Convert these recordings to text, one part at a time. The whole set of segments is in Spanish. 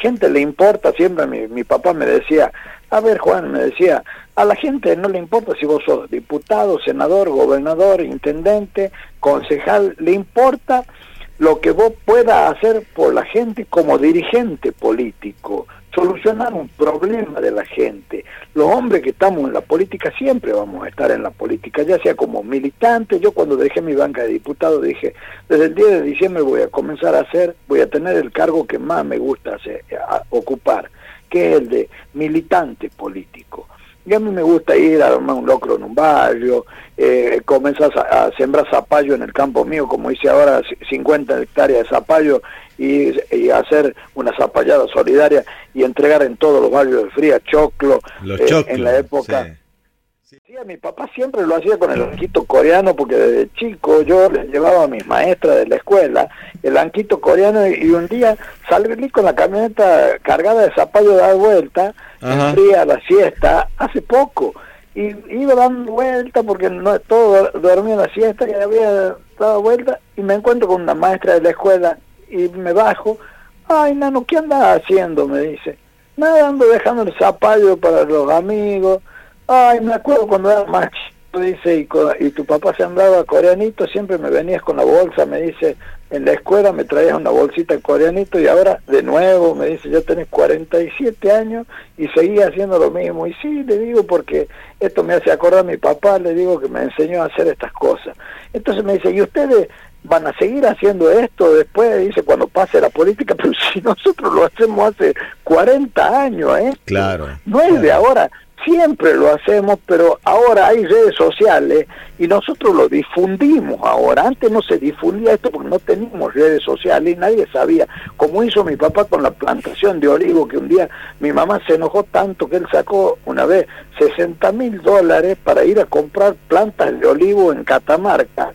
gente le importa, siempre mi, mi papá me decía, a ver Juan, me decía, a la gente no le importa si vos sos diputado, senador, gobernador, intendente, concejal, le importa lo que vos puedas hacer por la gente como dirigente político, solucionar un problema de la gente. Los hombres que estamos en la política siempre vamos a estar en la política, ya sea como militante. Yo cuando dejé mi banca de diputado dije, desde el 10 de diciembre voy a comenzar a hacer, voy a tener el cargo que más me gusta ocupar, que es el de militante político. Y a mí me gusta ir a armar un locro en un barrio, eh, comenzar a, sembrar zapallo en el campo mío, como hice ahora 50 hectáreas de zapallo, y, hacer una zapallada solidaria y entregar en todos los barrios de Fría choclo, eh, en la época. Sí. mi papá siempre lo hacía con el anquito coreano porque desde chico yo le llevaba a mis maestras de la escuela el anquito coreano y, un día salí con la camioneta cargada de zapallo de dar vuelta, fría la siesta, hace poco y iba dando vuelta porque no todo dormía en la siesta y había dado vuelta y me encuentro con una maestra de la escuela y me bajo, ay nano, ¿qué andas haciendo? me dice, nada, ando dejando el zapallo para los amigos, ay, me acuerdo cuando era más chico, dice, y, tu papá se andaba coreanito, siempre me venías con la bolsa, me dice, en la escuela me traías una bolsita coreanito y ahora de nuevo me dice, ya tenés 47 años y seguía haciendo lo mismo. Y sí, le digo, porque esto me hace acordar a mi papá, le digo que me enseñó a hacer estas cosas. Entonces me dice, ¿y ustedes van a seguir haciendo esto después, dice, cuando pase la política, pero si nosotros lo hacemos hace 40 años, ¿eh? Claro. No es de ahora, siempre lo hacemos, pero ahora hay redes sociales y nosotros lo difundimos ahora. Antes no se difundía esto porque no teníamos redes sociales y nadie sabía, como hizo mi papá con la plantación de olivo, que un día mi mamá se enojó tanto que él sacó una vez 60 mil dólares para ir a comprar plantas de olivo en Catamarca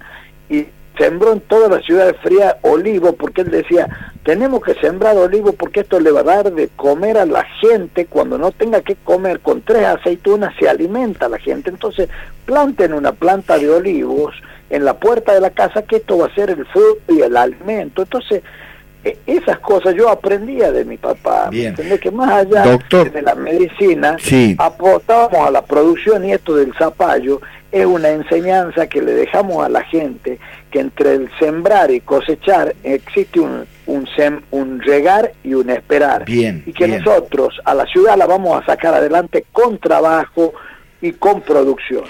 y sembró en toda la ciudad de Fría olivo porque él decía, tenemos que sembrar olivo porque esto le va a dar de comer a la gente cuando no tenga que comer con tres aceitunas se alimenta la gente. Entonces planten una planta de olivos en la puerta de la casa que esto va a ser el fruto y el alimento. Entonces e, esas cosas yo aprendía de mi papá. Bien. Que más allá de la medicina, aportábamos a la producción y esto del zapallo es una enseñanza que le dejamos a la gente que entre el sembrar y cosechar existe un, un, un regar y un esperar. Bien, y que nosotros a la ciudad la vamos a sacar adelante con trabajo y con producción.